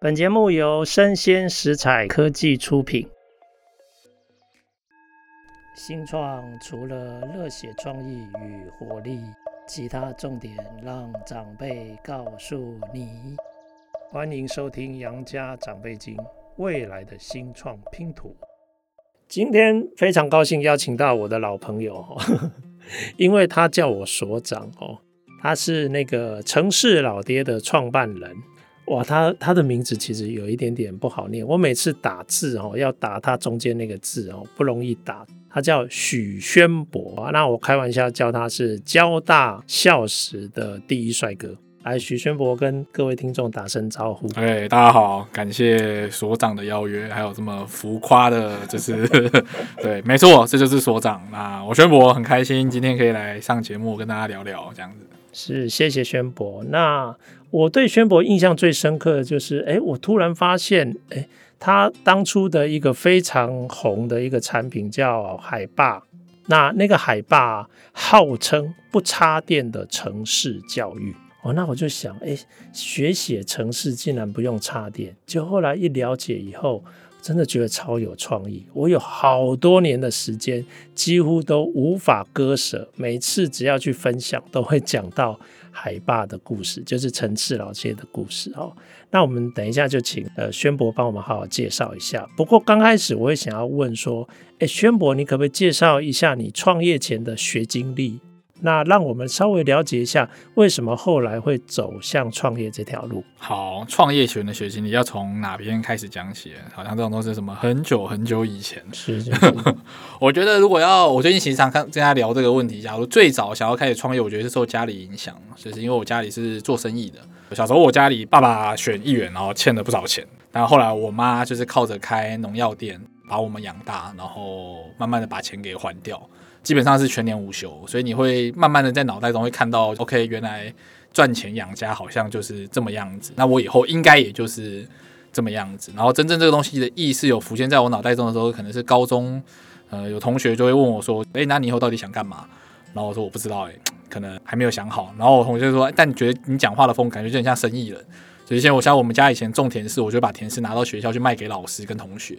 本节目由生鲜食材科技出品。新创除了热血创意与活力，其他重点让长辈告诉你。欢迎收听《杨家长辈经》，未来的新创拼图。今天非常高兴邀请到我的老朋友，因为他叫我所长哦，他是那个城市老爹的创办人。哇，他他的名字其实有一点点不好念，我每次打字哦，要打他中间那个字哦，不容易打。他叫许宣博，那我开玩笑叫他是交大校史的第一帅哥。来，许宣博跟各位听众打声招呼。哎，大家好，感谢所长的邀约，还有这么浮夸的，就是 对，没错，这就是所长。那我宣博很开心今天可以来上节目跟大家聊聊这样子。是，谢谢宣博。那我对宣博印象最深刻的就是，哎，我突然发现，哎，他当初的一个非常红的一个产品叫海霸。那那个海霸号称不插电的城市教育。哦，那我就想，哎，学写城市竟然不用插电。就后来一了解以后，真的觉得超有创意。我有好多年的时间，几乎都无法割舍。每次只要去分享，都会讲到海霸的故事，就是陈赤老师的故事哦。那我们等一下就请呃宣博帮我们好好介绍一下。不过刚开始我也想要问说，哎，宣博，你可不可以介绍一下你创业前的学经历？那让我们稍微了解一下，为什么后来会走向创业这条路？好，创业前的学习，你要从哪边开始讲起？好像这种都是什么很久很久以前。是，是，是 我觉得如果要，我最近经常看跟大家聊这个问题。假如最早想要开始创业，我觉得是受家里影响，就是因为我家里是做生意的。小时候我家里爸爸选议员，然后欠了不少钱。然后后来我妈就是靠着开农药店把我们养大，然后慢慢的把钱给还掉。基本上是全年无休，所以你会慢慢的在脑袋中会看到，OK，原来赚钱养家好像就是这么样子。那我以后应该也就是这么样子。然后真正这个东西的意识有浮现在我脑袋中的时候，可能是高中，呃，有同学就会问我说：“诶，那你以后到底想干嘛？”然后我说：“我不知道，诶，可能还没有想好。”然后我同学说：“但你觉得你讲话的风感觉就很像生意人。”所以，像我像我们家以前种甜柿，我就把甜柿拿到学校去卖给老师跟同学，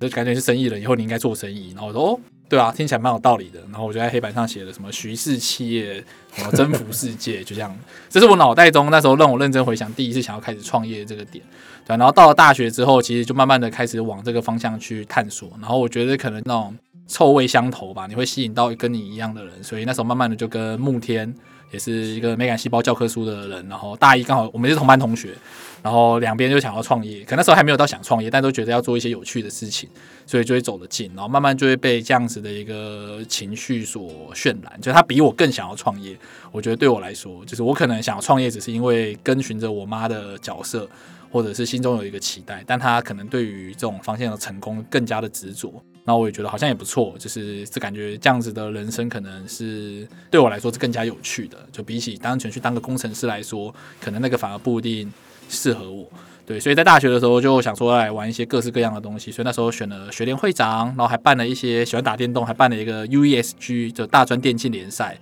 就感觉是生意人。以后你应该做生意。然后我说：“哦。”对啊，听起来蛮有道理的。然后我就在黑板上写了什么徐氏企业，什么征服世界，就这样。这是我脑袋中那时候让我认真回想第一次想要开始创业这个点。对，然后到了大学之后，其实就慢慢的开始往这个方向去探索。然后我觉得可能那种臭味相投吧，你会吸引到跟你一样的人。所以那时候慢慢的就跟慕天，也是一个美感细胞教科书的人，然后大一刚好我们是同班同学。然后两边就想要创业，可那时候还没有到想创业，但都觉得要做一些有趣的事情，所以就会走得近，然后慢慢就会被这样子的一个情绪所渲染。就他比我更想要创业，我觉得对我来说，就是我可能想要创业，只是因为跟循着我妈的角色，或者是心中有一个期待，但他可能对于这种方向的成功更加的执着。那我也觉得好像也不错，就是这感觉这样子的人生可能是对我来说是更加有趣的。就比起单纯去当个工程师来说，可能那个反而不一定。适合我，对，所以在大学的时候就想说来玩一些各式各样的东西，所以那时候选了学联会长，然后还办了一些喜欢打电动，还办了一个 UESG 就大专电竞联赛，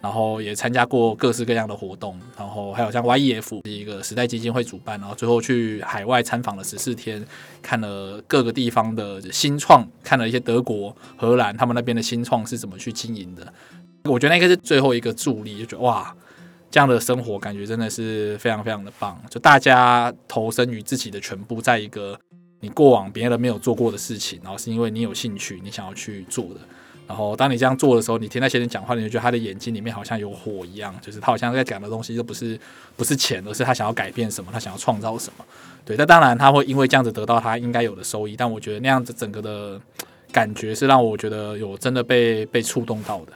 然后也参加过各式各样的活动，然后还有像 YEF 一个时代基金会主办，然后最后去海外参访了十四天，看了各个地方的新创，看了一些德国、荷兰他们那边的新创是怎么去经营的，我觉得那个是最后一个助力，就觉得哇。这样的生活感觉真的是非常非常的棒，就大家投身于自己的全部，在一个你过往别人没有做过的事情，然后是因为你有兴趣，你想要去做的。然后当你这样做的时候，你听那些人讲话，你就觉得他的眼睛里面好像有火一样，就是他好像在讲的东西都不是不是钱，而是他想要改变什么，他想要创造什么。对，但当然他会因为这样子得到他应该有的收益，但我觉得那样子整个的感觉是让我觉得有真的被被触动到的。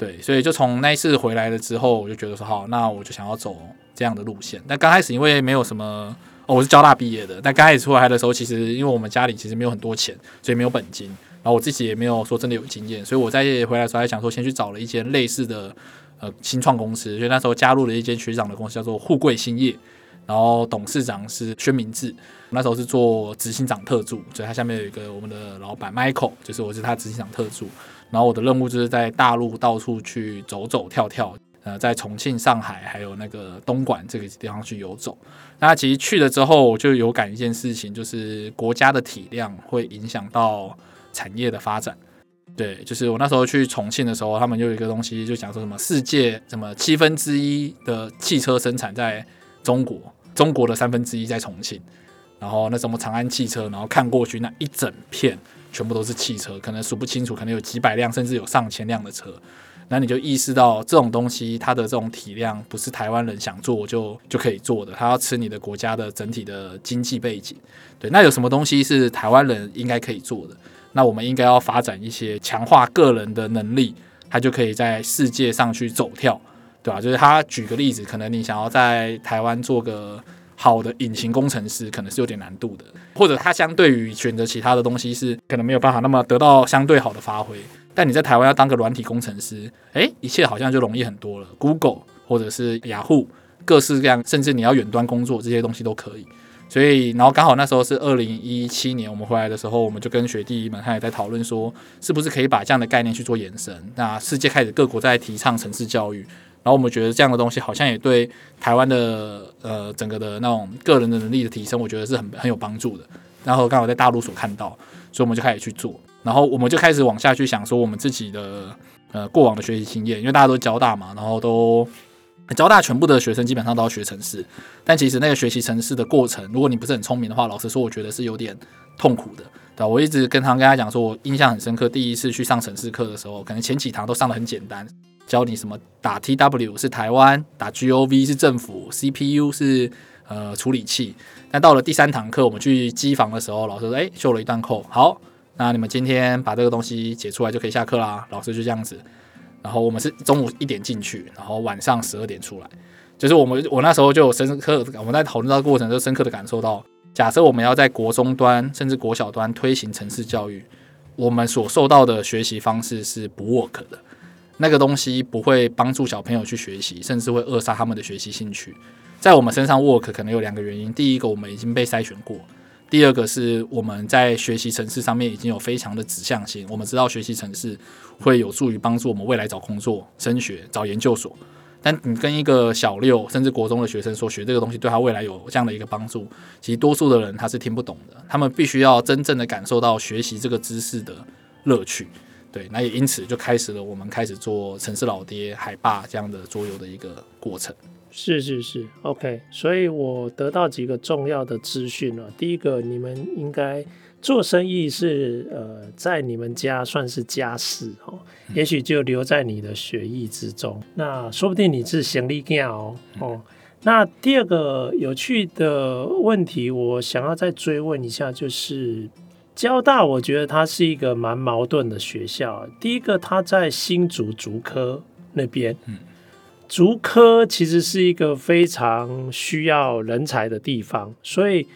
对，所以就从那一次回来了之后，我就觉得说好，那我就想要走这样的路线。但刚开始因为没有什么，哦，我是交大毕业的。但刚开始出来的时候，其实因为我们家里其实没有很多钱，所以没有本金。然后我自己也没有说真的有经验，所以我在回来的时候还想说，先去找了一间类似的呃新创公司。所以那时候加入了一间学长的公司，叫做富贵兴业。然后董事长是宣明志，那时候是做执行长特助，所以他下面有一个我们的老板 Michael，就是我是他执行长特助。然后我的任务就是在大陆到处去走走跳跳，呃，在重庆、上海还有那个东莞这个地方去游走。那其实去了之后，我就有感一件事情，就是国家的体量会影响到产业的发展。对，就是我那时候去重庆的时候，他们就有一个东西，就讲说什么世界什么七分之一的汽车生产在中国，中国的三分之一在重庆。然后那什么长安汽车，然后看过去那一整片全部都是汽车，可能数不清楚，可能有几百辆，甚至有上千辆的车。那你就意识到这种东西，它的这种体量不是台湾人想做就就可以做的，它要吃你的国家的整体的经济背景。对，那有什么东西是台湾人应该可以做的？那我们应该要发展一些强化个人的能力，他就可以在世界上去走跳，对吧？就是他举个例子，可能你想要在台湾做个好的引擎工程师，可能是有点难度的，或者他相对于选择其他的东西是可能没有办法那么得到相对好的发挥。但你在台湾要当个软体工程师，诶，一切好像就容易很多了。Google 或者是雅虎，各式各样，甚至你要远端工作，这些东西都可以。所以，然后刚好那时候是二零一七年，我们回来的时候，我们就跟学弟们他也在讨论说，是不是可以把这样的概念去做延伸。那世界开始各国在提倡城市教育，然后我们觉得这样的东西好像也对台湾的呃整个的那种个人的能力的提升，我觉得是很很有帮助的。然后刚好在大陆所看到，所以我们就开始去做。然后我们就开始往下去想说，我们自己的呃过往的学习经验，因为大家都交大嘛，然后都交大全部的学生基本上都要学城市，但其实那个学习城市的过程，如果你不是很聪明的话，老实说，我觉得是有点痛苦的，对？我一直跟他跟他讲说，我印象很深刻，第一次去上城市课的时候，可能前几堂都上的很简单，教你什么打 TW 是台湾，打 GOV 是政府，CPU 是呃处理器。但到了第三堂课，我们去机房的时候，老师说，哎，秀了一段 code，好。那你们今天把这个东西解出来就可以下课啦。老师就这样子，然后我们是中午一点进去，然后晚上十二点出来。就是我们我那时候就有深刻，我们在讨论到过程就深刻的感受到，假设我们要在国中端甚至国小端推行程式教育，我们所受到的学习方式是不 work 的，那个东西不会帮助小朋友去学习，甚至会扼杀他们的学习兴趣。在我们身上 work 可能有两个原因，第一个我们已经被筛选过。第二个是我们在学习城市上面已经有非常的指向性，我们知道学习城市会有助于帮助我们未来找工作、升学、找研究所。但你跟一个小六甚至国中的学生说学这个东西对他未来有这样的一个帮助，其实多数的人他是听不懂的。他们必须要真正的感受到学习这个知识的乐趣。对，那也因此就开始了我们开始做城市老爹、海霸这样的桌游的一个过程。是是是，OK，所以我得到几个重要的资讯了。第一个，你们应该做生意是呃，在你们家算是家事哦，也许就留在你的血液之中。那说不定你是行李架哦哦。那第二个有趣的问题，我想要再追问一下，就是交大，我觉得它是一个蛮矛盾的学校。第一个，它在新竹竹科那边，嗯。竹科其实是一个非常需要人才的地方，所以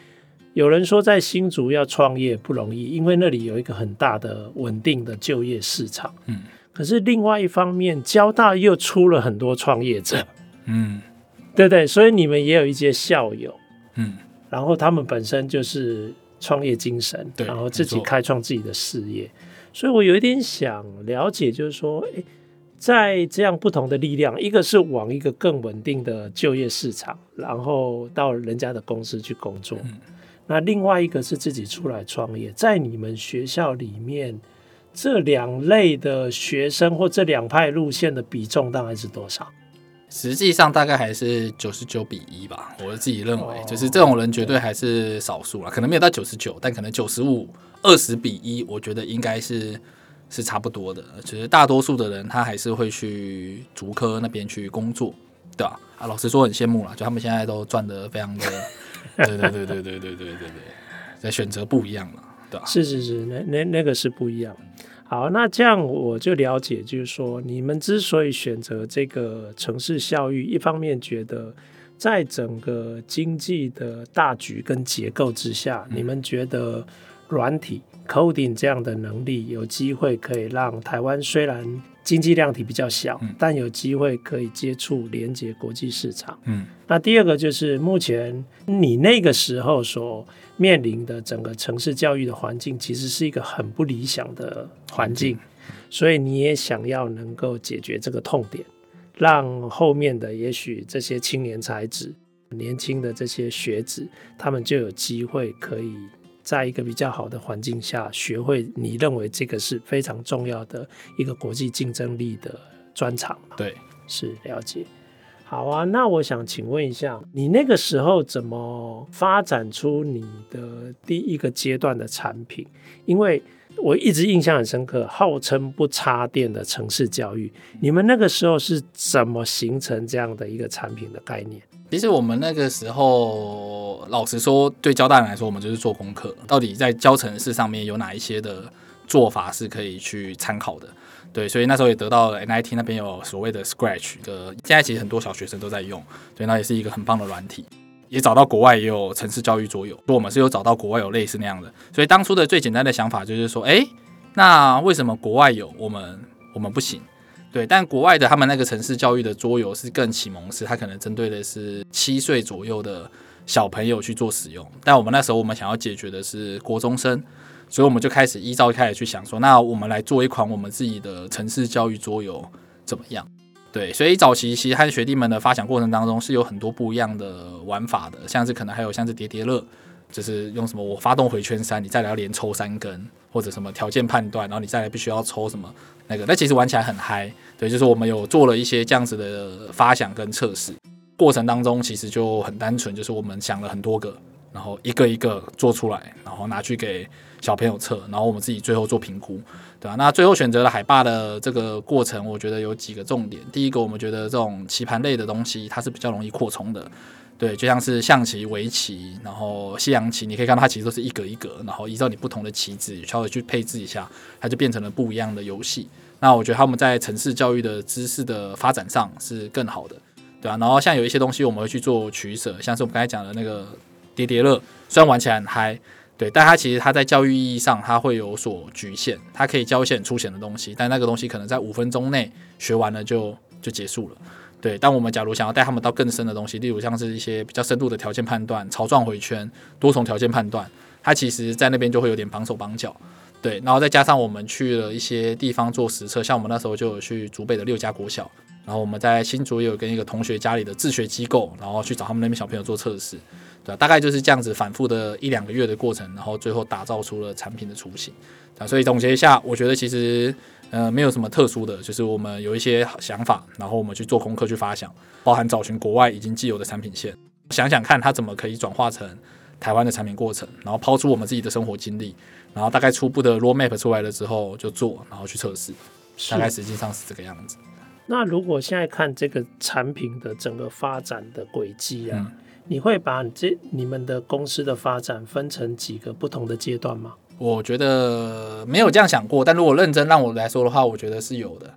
有人说在新竹要创业不容易，因为那里有一个很大的稳定的就业市场。嗯，可是另外一方面，交大又出了很多创业者。嗯，对对，所以你们也有一些校友。嗯，然后他们本身就是创业精神，然后自己开创自己的事业，所以我有一点想了解，就是说，诶在这样不同的力量，一个是往一个更稳定的就业市场，然后到人家的公司去工作。嗯、那另外一个是自己出来创业。在你们学校里面，这两类的学生或这两派路线的比重大概是多少？实际上大概还是九十九比一吧。我自己认为，哦、就是这种人绝对还是少数了，可能没有到九十九，但可能九十五二十比一，我觉得应该是。是差不多的，其实大多数的人他还是会去竹科那边去工作，对吧？啊，老实说很羡慕了，就他们现在都赚的非常的，对对对对对对对对对，在选择不一样了，对吧？是是是，那那那个是不一样。好，那这样我就了解，就是说你们之所以选择这个城市效益，一方面觉得在整个经济的大局跟结构之下，嗯、你们觉得软体。coding 这样的能力有机会可以让台湾虽然经济量体比较小，嗯、但有机会可以接触连接国际市场。嗯，那第二个就是目前你那个时候所面临的整个城市教育的环境，其实是一个很不理想的环境，嗯、所以你也想要能够解决这个痛点。让后面的也许这些青年才子、年轻的这些学子，他们就有机会可以在一个比较好的环境下学会你认为这个是非常重要的一个国际竞争力的专长。对，是了解。好啊，那我想请问一下，你那个时候怎么发展出你的第一个阶段的产品？因为我一直印象很深刻，号称不插电的城市教育，你们那个时候是怎么形成这样的一个产品的概念？其实我们那个时候，老实说，对交大人来说，我们就是做功课，到底在教程式上面有哪一些的做法是可以去参考的。对，所以那时候也得到了 NIT 那边有所谓的 Scratch 的，现在其实很多小学生都在用，所以那也是一个很棒的软体。也找到国外也有城市教育桌游，我们是有找到国外有类似那样的。所以当初的最简单的想法就是说，哎，那为什么国外有，我们我们不行？对，但国外的他们那个城市教育的桌游是更启蒙式，它可能针对的是七岁左右的小朋友去做使用。但我们那时候我们想要解决的是国中生。所以我们就开始依照开始去想说，那我们来做一款我们自己的城市教育桌游怎么样？对，所以早期其实和学弟们的发想过程当中是有很多不一样的玩法的，像是可能还有像是叠叠乐，就是用什么我发动回圈三，你再来连抽三根，或者什么条件判断，然后你再来必须要抽什么那个，那其实玩起来很嗨。对，就是我们有做了一些这样子的发想跟测试过程当中，其实就很单纯，就是我们想了很多个，然后一个一个做出来，然后拿去给。小朋友测，然后我们自己最后做评估，对吧、啊？那最后选择了海霸的这个过程，我觉得有几个重点。第一个，我们觉得这种棋盘类的东西，它是比较容易扩充的，对，就像是象棋、围棋，然后西洋棋，你可以看到它其实都是一格一格，然后依照你不同的棋子稍微去配置一下，它就变成了不一样的游戏。那我觉得他们在城市教育的知识的发展上是更好的，对、啊？然后像有一些东西我们会去做取舍，像是我们刚才讲的那个叠叠乐，虽然玩起来很嗨。对，但它其实它在教育意义上，它会有所局限。它可以教一些很粗浅的东西，但那个东西可能在五分钟内学完了就就结束了。对，但我们假如想要带他们到更深的东西，例如像是一些比较深度的条件判断、槽状回圈、多重条件判断，它其实在那边就会有点绑手绑脚。对，然后再加上我们去了一些地方做实测，像我们那时候就有去竹北的六家国小，然后我们在新竹也有跟一个同学家里的自学机构，然后去找他们那边小朋友做测试。对，大概就是这样子反复的一两个月的过程，然后最后打造出了产品的雏形。啊，所以总结一下，我觉得其实呃没有什么特殊的，就是我们有一些想法，然后我们去做功课去发想，包含找寻国外已经既有的产品线，想想看它怎么可以转化成台湾的产品过程，然后抛出我们自己的生活经历，然后大概初步的 roadmap 出来了之后就做，然后去测试，大概实际上是这个样子。那如果现在看这个产品的整个发展的轨迹啊？嗯你会把这你们的公司的发展分成几个不同的阶段吗？我觉得没有这样想过，但如果认真让我来说的话，我觉得是有的。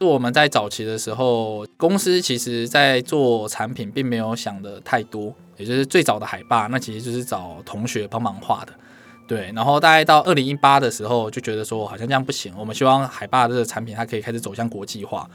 是我们在早期的时候，公司其实在做产品，并没有想的太多，也就是最早的海霸，那其实就是找同学帮忙画的。对，然后大概到二零一八的时候，就觉得说好像这样不行，我们希望海霸这个产品它可以开始走向国际化。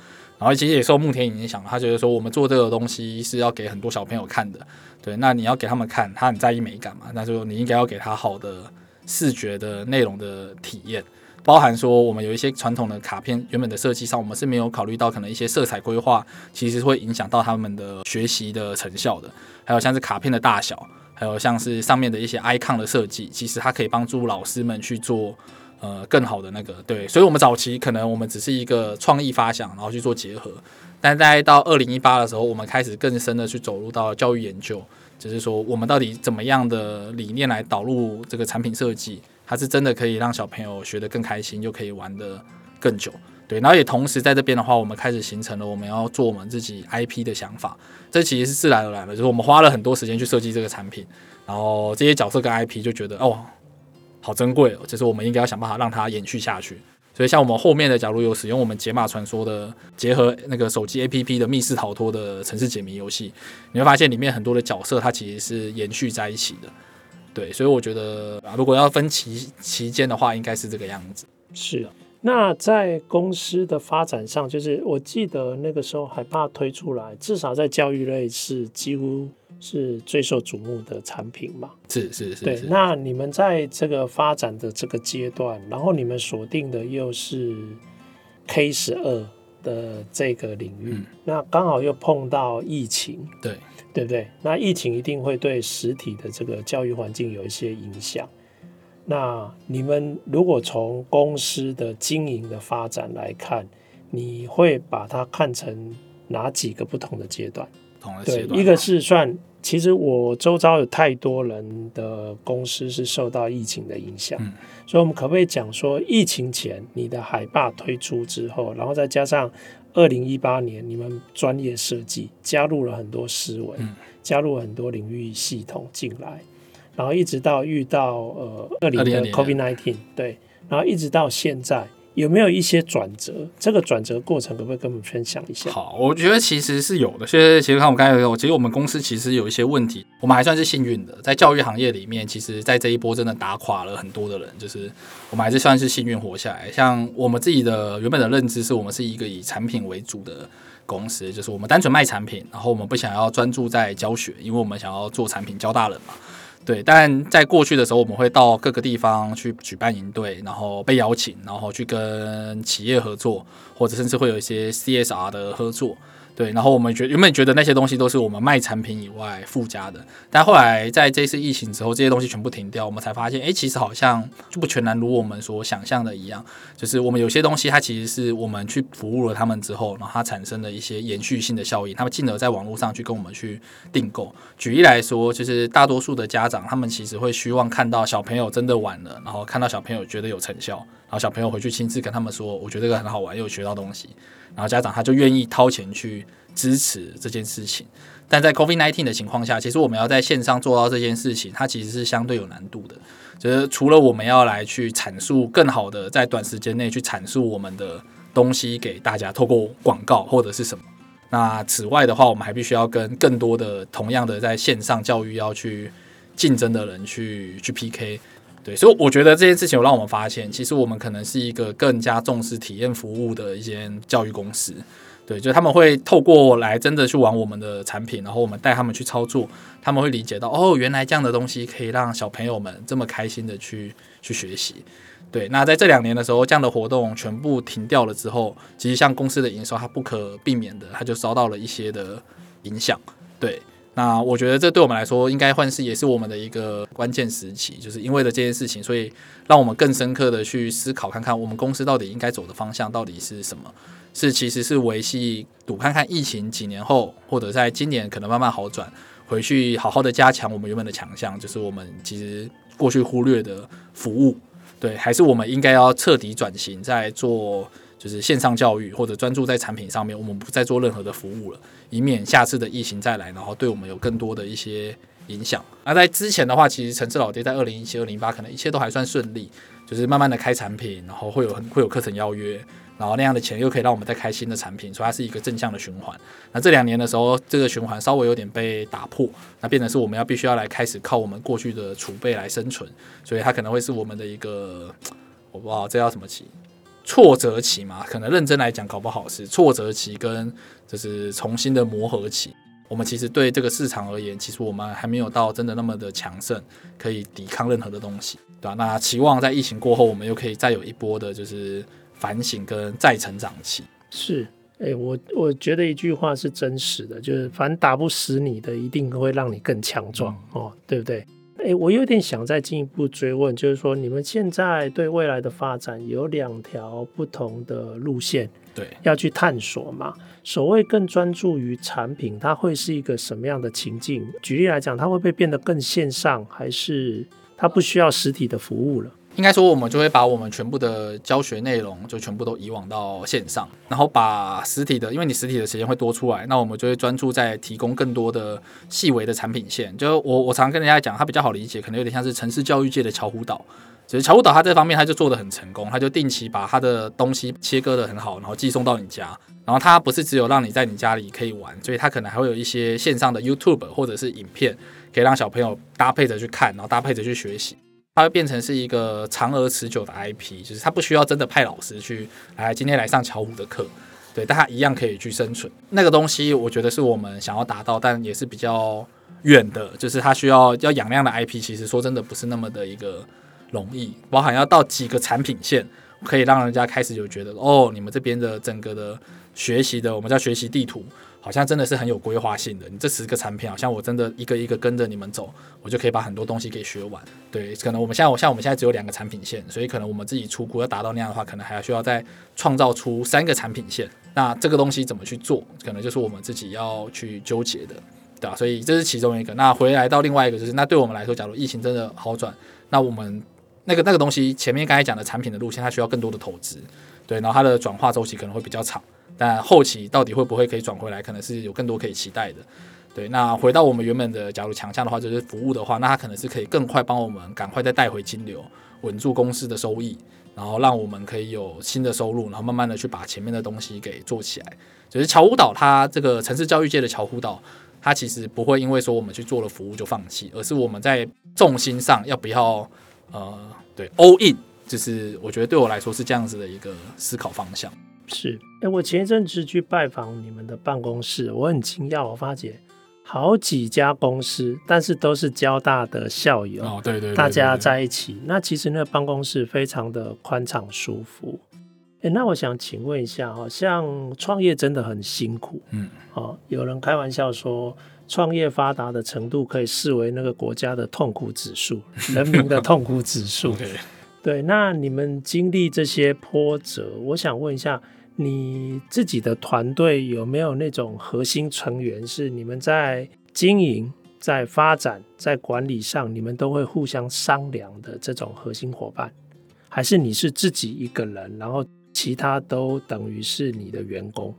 然后其实也受牧田影响，他觉得说我们做这个东西是要给很多小朋友看的。对，那你要给他们看，他很在意美感嘛，那就你应该要给他好的视觉的内容的体验，包含说我们有一些传统的卡片原本的设计上，我们是没有考虑到可能一些色彩规划其实会影响到他们的学习的成效的，还有像是卡片的大小，还有像是上面的一些 icon 的设计，其实它可以帮助老师们去做呃更好的那个对，所以我们早期可能我们只是一个创意发想，然后去做结合。但在到二零一八的时候，我们开始更深的去走入到教育研究，就是说我们到底怎么样的理念来导入这个产品设计，它是真的可以让小朋友学得更开心，又可以玩得更久。对，然后也同时在这边的话，我们开始形成了我们要做我们自己 IP 的想法，这其实是自然而然的，就是我们花了很多时间去设计这个产品，然后这些角色跟 IP 就觉得哦，好珍贵哦，就是我们应该要想办法让它延续下去。所以，像我们后面的，假如有使用我们解码传说的结合那个手机 APP 的密室逃脱的城市解谜游戏，你会发现里面很多的角色它其实是延续在一起的。对，所以我觉得，如果要分期期间的话，应该是这个样子。是啊。那在公司的发展上，就是我记得那个时候海霸推出来，至少在教育类是几乎。是最受瞩目的产品嘛？是是是。对，那你们在这个发展的这个阶段，然后你们锁定的又是 K 十二的这个领域，嗯、那刚好又碰到疫情，对对不对？那疫情一定会对实体的这个教育环境有一些影响。那你们如果从公司的经营的发展来看，你会把它看成哪几个不同的阶段？对，一个是算，其实我周遭有太多人的公司是受到疫情的影响，嗯、所以我们可不可以讲说，疫情前你的海霸推出之后，然后再加上二零一八年你们专业设计加入了很多思维，嗯、加入很多领域系统进来。然后一直到遇到呃二零的 COVID nineteen，对，然后一直到现在，有没有一些转折？这个转折过程可不可以跟我们分享一下？好，我觉得其实是有的。其实，其实看我刚才有，其实我们公司其实有一些问题，我们还算是幸运的，在教育行业里面，其实，在这一波真的打垮了很多的人，就是我们还是算是幸运活下来。像我们自己的原本的认知是我们是一个以产品为主的公司，就是我们单纯卖产品，然后我们不想要专注在教学，因为我们想要做产品教大人嘛。对，但在过去的时候，我们会到各个地方去举办营队，然后被邀请，然后去跟企业合作，或者甚至会有一些 CSR 的合作。对，然后我们觉原本觉得那些东西都是我们卖产品以外附加的，但后来在这次疫情之后，这些东西全部停掉，我们才发现，哎，其实好像就不全然如我们所想象的一样，就是我们有些东西它其实是我们去服务了他们之后，然后它产生了一些延续性的效应，他们进而在网络上去跟我们去订购。举例来说，就是大多数的家长，他们其实会希望看到小朋友真的玩了，然后看到小朋友觉得有成效，然后小朋友回去亲自跟他们说，我觉得这个很好玩，又学到东西。然后家长他就愿意掏钱去支持这件事情，但在 COVID-19 的情况下，其实我们要在线上做到这件事情，它其实是相对有难度的。就是除了我们要来去阐述更好的，在短时间内去阐述我们的东西给大家，透过广告或者是什么，那此外的话，我们还必须要跟更多的同样的在线上教育要去竞争的人去去 PK。对，所以我觉得这件事情有让我们发现，其实我们可能是一个更加重视体验服务的一间教育公司。对，就他们会透过来真的去玩我们的产品，然后我们带他们去操作，他们会理解到哦，原来这样的东西可以让小朋友们这么开心的去去学习。对，那在这两年的时候，这样的活动全部停掉了之后，其实像公司的营收，它不可避免的，它就遭到了一些的影响。对。那我觉得这对我们来说，应该算是也是我们的一个关键时期，就是因为了这件事情，所以让我们更深刻的去思考，看看我们公司到底应该走的方向到底是什么？是其实是维系赌看看疫情几年后，或者在今年可能慢慢好转，回去好好的加强我们原本的强项，就是我们其实过去忽略的服务，对，还是我们应该要彻底转型，在做。就是线上教育或者专注在产品上面，我们不再做任何的服务了，以免下次的疫情再来，然后对我们有更多的一些影响。那在之前的话，其实陈志老爹在二零一七、二零一八可能一切都还算顺利，就是慢慢的开产品，然后会有会有课程邀约，然后那样的钱又可以让我们再开新的产品，所以它是一个正向的循环。那这两年的时候，这个循环稍微有点被打破，那变成是我们要必须要来开始靠我们过去的储备来生存，所以它可能会是我们的一个，我不知道这叫什么期。挫折期嘛，可能认真来讲，搞不好是挫折期跟就是重新的磨合期。我们其实对这个市场而言，其实我们还没有到真的那么的强盛，可以抵抗任何的东西，对吧、啊？那期望在疫情过后，我们又可以再有一波的，就是反省跟再成长期。是，哎、欸，我我觉得一句话是真实的，就是反正打不死你的，一定会让你更强壮、嗯、哦，对不对？诶，我有点想再进一步追问，就是说，你们现在对未来的发展有两条不同的路线，对，要去探索嘛？所谓更专注于产品，它会是一个什么样的情境？举例来讲，它会不会变得更线上，还是它不需要实体的服务了？应该说，我们就会把我们全部的教学内容就全部都移往到线上，然后把实体的，因为你实体的时间会多出来，那我们就会专注在提供更多的细微的产品线。就我我常跟人家讲，它比较好理解，可能有点像是城市教育界的巧虎岛。其实巧虎岛它这方面它就做得很成功，它就定期把它的东西切割得很好，然后寄送到你家。然后它不是只有让你在你家里可以玩，所以它可能还会有一些线上的 YouTube 或者是影片，可以让小朋友搭配着去看，然后搭配着去学习。它会变成是一个长而持久的 IP，就是它不需要真的派老师去来今天来上巧虎的课，对，但它一样可以去生存。那个东西我觉得是我们想要达到，但也是比较远的，就是它需要要养量的 IP，其实说真的不是那么的一个容易，包含要到几个产品线，可以让人家开始就觉得哦，你们这边的整个的学习的，我们叫学习地图，好像真的是很有规划性的。你这十个产品，好像我真的一个一个跟着你们走，我就可以把很多东西给学完。对，可能我们现在，像我们现在只有两个产品线，所以可能我们自己出库要达到那样的话，可能还要需要再创造出三个产品线。那这个东西怎么去做，可能就是我们自己要去纠结的，对吧？所以这是其中一个。那回来到另外一个，就是那对我们来说，假如疫情真的好转，那我们那个那个东西前面刚才讲的产品的路线，它需要更多的投资。对，然后它的转化周期可能会比较长，但后期到底会不会可以转回来，可能是有更多可以期待的。对，那回到我们原本的，假如强项的话，就是服务的话，那它可能是可以更快帮我们赶快再带回金流，稳住公司的收益，然后让我们可以有新的收入，然后慢慢的去把前面的东西给做起来。就是巧虎岛，它这个城市教育界的巧虎岛，它其实不会因为说我们去做了服务就放弃，而是我们在重心上要不要呃，对，all in。就是我觉得对我来说是这样子的一个思考方向。是，哎，我前一阵子去拜访你们的办公室，我很惊讶，我发觉好几家公司，但是都是交大的校友，哦，对对，对，对，对，大家在一起。那其实那个办公室非常的宽敞舒服。哎，那我想请问一下，好像创业真的很辛苦，嗯，哦，有人开玩笑说，创业发达的程度可以视为那个国家的痛苦指数，人民的痛苦指数。对，那你们经历这些波折，我想问一下，你自己的团队有没有那种核心成员，是你们在经营、在发展、在管理上，你们都会互相商量的这种核心伙伴？还是你是自己一个人，然后其他都等于是你的员工？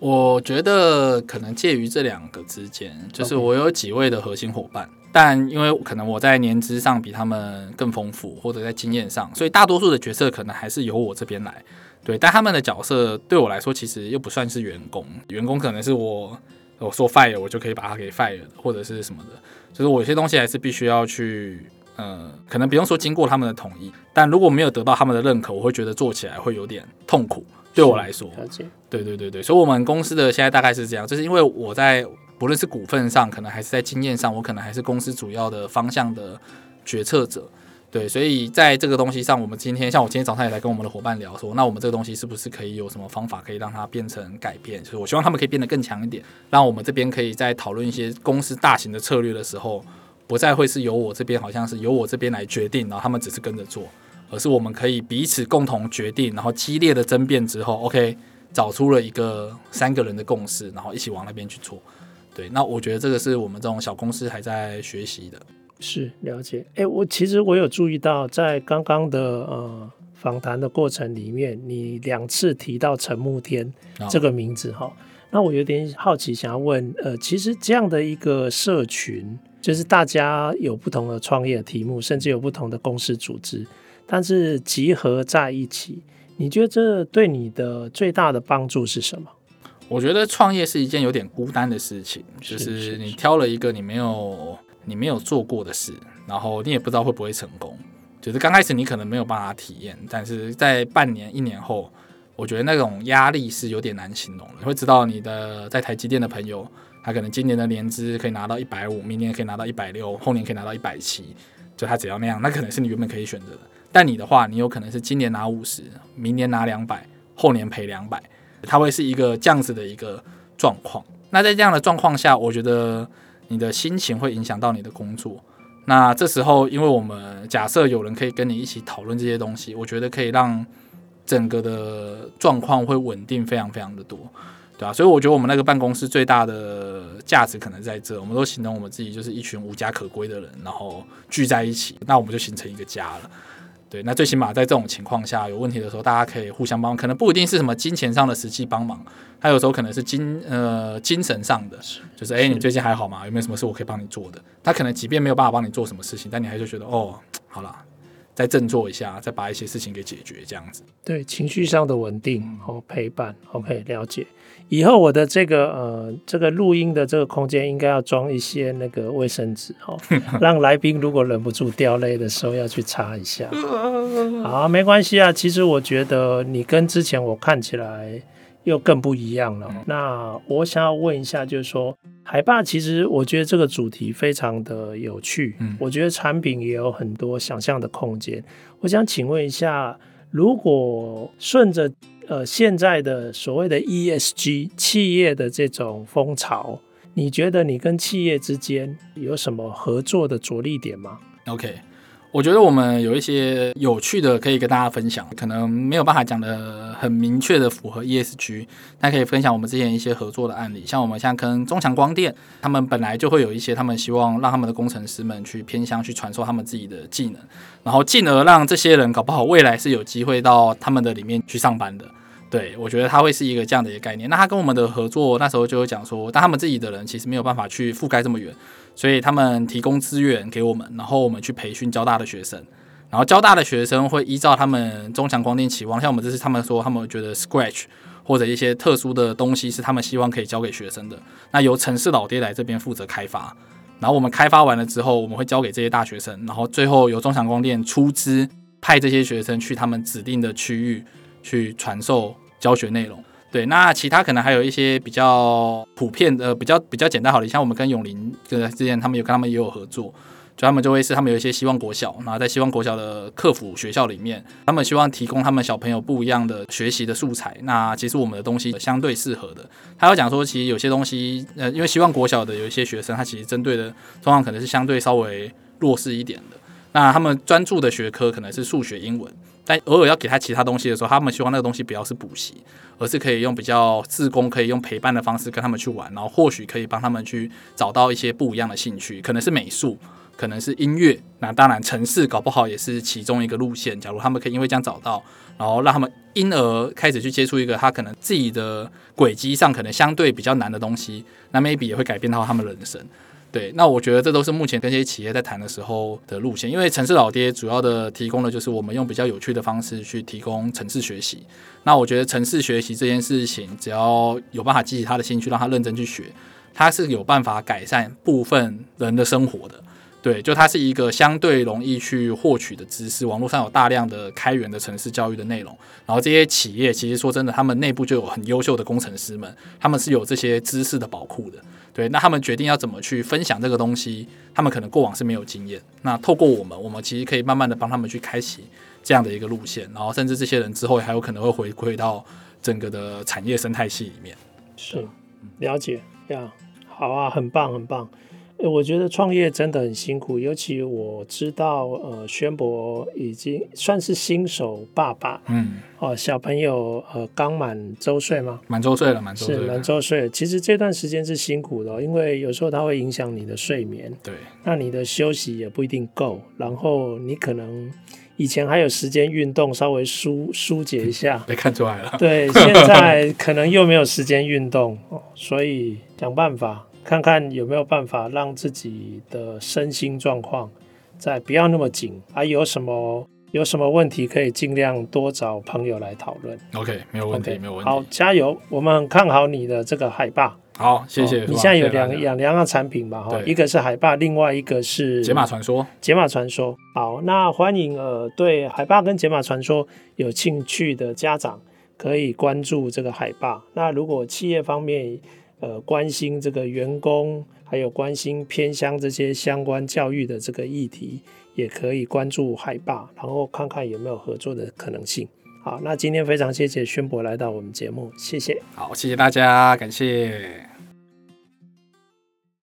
我觉得可能介于这两个之间，就是我有几位的核心伙伴。但因为可能我在年资上比他们更丰富，或者在经验上，所以大多数的角色可能还是由我这边来。对，但他们的角色对我来说其实又不算是员工，员工可能是我我说 fire 我就可以把他给 fire 或者是什么的，就是我有些东西还是必须要去，呃，可能不用说经过他们的同意，但如果没有得到他们的认可，我会觉得做起来会有点痛苦。对我来说，对对对对，所以我们公司的现在大概是这样，就是因为我在。不论是股份上，可能还是在经验上，我可能还是公司主要的方向的决策者，对，所以在这个东西上，我们今天像我今天早上也在跟我们的伙伴聊说，那我们这个东西是不是可以有什么方法可以让它变成改变？就是我希望他们可以变得更强一点，让我们这边可以在讨论一些公司大型的策略的时候，不再会是由我这边好像是由我这边来决定，然后他们只是跟着做，而是我们可以彼此共同决定，然后激烈的争辩之后，OK，找出了一个三个人的共识，然后一起往那边去做。对，那我觉得这个是我们这种小公司还在学习的。是了解。哎，我其实我有注意到，在刚刚的呃访谈的过程里面，你两次提到陈慕天这个名字哈、哦。那我有点好奇，想要问，呃，其实这样的一个社群，就是大家有不同的创业题目，甚至有不同的公司组织，但是集合在一起，你觉得这对你的最大的帮助是什么？我觉得创业是一件有点孤单的事情，就是你挑了一个你没有你没有做过的事，然后你也不知道会不会成功。就是刚开始你可能没有办法体验，但是在半年一年后，我觉得那种压力是有点难形容的。你会知道你的在台积电的朋友，他可能今年的年资可以拿到一百五，明年可以拿到一百六，后年可以拿到一百七，就他只要那样，那可能是你原本可以选择的。但你的话，你有可能是今年拿五十，明年拿两百，后年赔两百。它会是一个这样子的一个状况。那在这样的状况下，我觉得你的心情会影响到你的工作。那这时候，因为我们假设有人可以跟你一起讨论这些东西，我觉得可以让整个的状况会稳定非常非常的多，对吧？所以我觉得我们那个办公室最大的价值可能在这，我们都形容我们自己就是一群无家可归的人，然后聚在一起，那我们就形成一个家了。对，那最起码在这种情况下有问题的时候，大家可以互相帮忙，可能不一定是什么金钱上的实际帮忙，他有时候可能是精呃精神上的，就是哎，你最近还好吗？有没有什么事我可以帮你做的？他可能即便没有办法帮你做什么事情，但你还是觉得哦，好了。再振作一下，再把一些事情给解决，这样子。对，情绪上的稳定和陪伴，OK，了解。以后我的这个呃这个录音的这个空间应该要装一些那个卫生纸哦，让来宾如果忍不住掉泪的时候要去擦一下。好，没关系啊。其实我觉得你跟之前我看起来。又更不一样了。嗯。那我想要问一下，就是说，海霸其实我觉得这个主题非常的有趣。嗯，我觉得产品也有很多想象的空间。我想请问一下，如果顺着呃现在的所谓的 ESG 企业的这种风潮，你觉得你跟企业之间有什么合作的着力点吗？OK。我觉得我们有一些有趣的可以跟大家分享，可能没有办法讲的很明确的符合 ESG，那可以分享我们之前一些合作的案例，像我们像跟中强光电，他们本来就会有一些他们希望让他们的工程师们去偏向去传授他们自己的技能，然后进而让这些人搞不好未来是有机会到他们的里面去上班的。对，我觉得他会是一个这样的一个概念。那他跟我们的合作那时候就有讲说，但他们自己的人其实没有办法去覆盖这么远，所以他们提供资源给我们，然后我们去培训交大的学生，然后交大的学生会依照他们中强光电期望，像我们这次他们说他们觉得 Scratch 或者一些特殊的东西是他们希望可以教给学生的，那由城市老爹来这边负责开发，然后我们开发完了之后，我们会交给这些大学生，然后最后由中强光电出资派这些学生去他们指定的区域。去传授教学内容，对，那其他可能还有一些比较普遍的、比较比较简单好的，像我们跟永林跟之前他们有跟他们也有合作，就他们就会是他们有一些希望国小，然后在希望国小的客服学校里面，他们希望提供他们小朋友不一样的学习的素材。那其实我们的东西相对适合的，他要讲说，其实有些东西，呃，因为希望国小的有一些学生，他其实针对的状况可能是相对稍微弱势一点的，那他们专注的学科可能是数学、英文。但偶尔要给他其他东西的时候，他们希望那个东西不要是补习，而是可以用比较自工，可以用陪伴的方式跟他们去玩，然后或许可以帮他们去找到一些不一样的兴趣，可能是美术，可能是音乐，那当然城市搞不好也是其中一个路线。假如他们可以因为这样找到，然后让他们因而开始去接触一个他可能自己的轨迹上可能相对比较难的东西，那 maybe 也会改变到他们人生。对，那我觉得这都是目前跟这些企业在谈的时候的路线，因为城市老爹主要的提供的就是我们用比较有趣的方式去提供城市学习。那我觉得城市学习这件事情，只要有办法激起他的兴趣，让他认真去学，他是有办法改善部分人的生活的。对，就它是一个相对容易去获取的知识，网络上有大量的开源的城市教育的内容，然后这些企业其实说真的，他们内部就有很优秀的工程师们，他们是有这些知识的宝库的。对，那他们决定要怎么去分享这个东西，他们可能过往是没有经验。那透过我们，我们其实可以慢慢的帮他们去开启这样的一个路线，然后甚至这些人之后还有可能会回归到整个的产业生态系里面。是，了解呀，好啊，很棒，很棒。我觉得创业真的很辛苦，尤其我知道，呃，宣博已经算是新手爸爸，嗯，哦，小朋友呃刚满周岁吗？满周岁了，满周岁了，是满周岁了。其实这段时间是辛苦的，因为有时候它会影响你的睡眠，对，那你的休息也不一定够，然后你可能以前还有时间运动，稍微疏疏解一下，被看出来了，对，现在可能又没有时间运动，哦，所以想办法。看看有没有办法让自己的身心状况再不要那么紧，还、啊、有什么有什么问题可以尽量多找朋友来讨论。OK，没有问题，okay, 没有问题。好，加油！我们看好你的这个海霸。好，谢谢。你现在有两两两样产品吧？哈，一个是海霸，另外一个是解码传说。解码传说。好，那欢迎呃对海霸跟解码传说有兴趣的家长可以关注这个海霸。那如果企业方面，呃，关心这个员工，还有关心偏乡这些相关教育的这个议题，也可以关注海霸，然后看看有没有合作的可能性。好，那今天非常谢谢宣博来到我们节目，谢谢。好，谢谢大家，感谢。